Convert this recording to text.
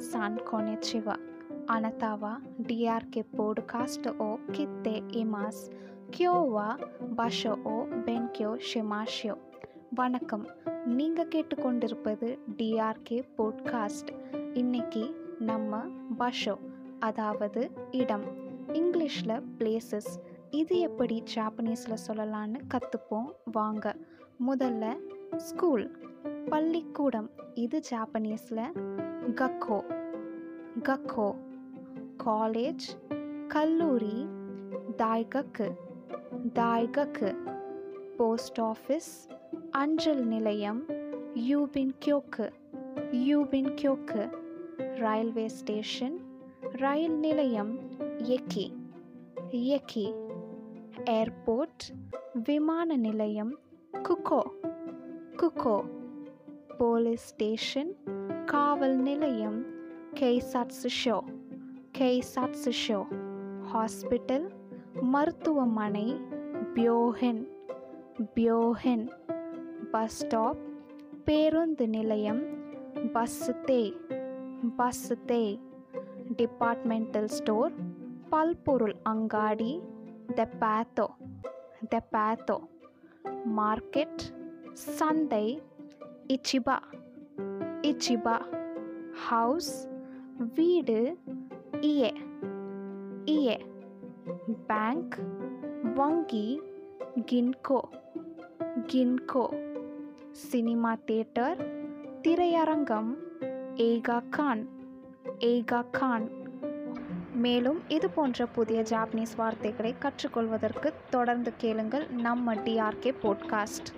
minasan konnichiwa. Anata wa DRK podcast o kitte imasu. Kyo wa basho o benkyo shimashio. வணக்கம் நீங்கள் கேட்டுக்கொண்டிருப்பது TRK podcast இன்னைக்கு நம்ம பஷோ அதாவது இடம் இங்கிலீஷில் பிளேசஸ் இது எப்படி ஜாப்பனீஸில் சொல்லலான்னு கற்றுப்போம் வாங்க முதல்ல ஸ்கூல் பள்ளிக்கூடம் இது ஜாப்பனீஸில். கக்கோ கக்கோ. காலேஜ் கல்லூரி தாய்கக்கு தாய்கக்கு. போஸ்ட் ஆஃபீஸ் அஞ்சல் நிலையம் யூபின் கியோக்கு யூபின் கியோக்கு ரயில்வே ஸ்டேஷன் ரயில் நிலையம் எக்கி எக்கி. ஏர்போர்ட் விமான நிலையம் குக்கோ. குக்கோ போலீஸ் ஸ்டேஷன் காவல் நிலையம் கெய்சாட்சு ஷோ கெய்சாட்சு ஷோ ஹாஸ்பிட்டல் மருத்துவமனை பியோஹென் பியோஹென் பஸ் ஸ்டாப் பேருந்து நிலையம் பஸ்ஸு தே பஸ்ஸு தே டிபார்ட்மெண்டல் ஸ்டோர் பல்பொருள் அங்காடி த பேத்தோ த பேத்தோ மார்க்கெட் சந்தை இச்சிபா இச்சிபா ஹவுஸ் வீடு இயே. இயே பேங்க் வங்கி கின்கோ கின்கோ சினிமா தியேட்டர் திரையரங்கம் ஏகா கான். ஏகா கான். மேலும் இது போன்ற புதிய ஜாப்பனீஸ் வார்த்தைகளை கற்றுக்கொள்வதற்கு தொடர்ந்து கேளுங்கள் நம்ம டிஆர்கே போட்காஸ்ட்